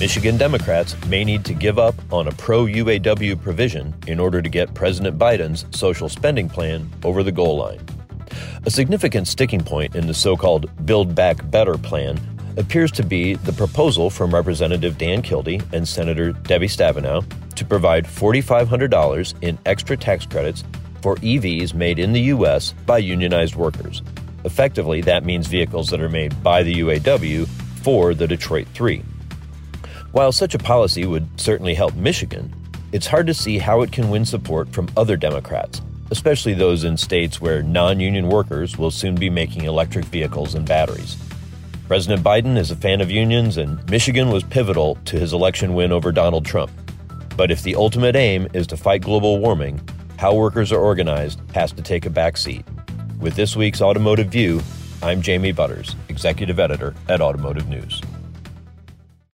Michigan Democrats may need to give up on a pro UAW provision in order to get President Biden's social spending plan over the goal line. A significant sticking point in the so called Build Back Better plan appears to be the proposal from Representative Dan Kildee and Senator Debbie Stabenow to provide $4,500 in extra tax credits for EVs made in the U.S. by unionized workers. Effectively, that means vehicles that are made by the UAW for the Detroit Three. While such a policy would certainly help Michigan, it's hard to see how it can win support from other Democrats, especially those in states where non union workers will soon be making electric vehicles and batteries. President Biden is a fan of unions, and Michigan was pivotal to his election win over Donald Trump. But if the ultimate aim is to fight global warming, how workers are organized has to take a back seat. With this week's Automotive View, I'm Jamie Butters, Executive Editor at Automotive News.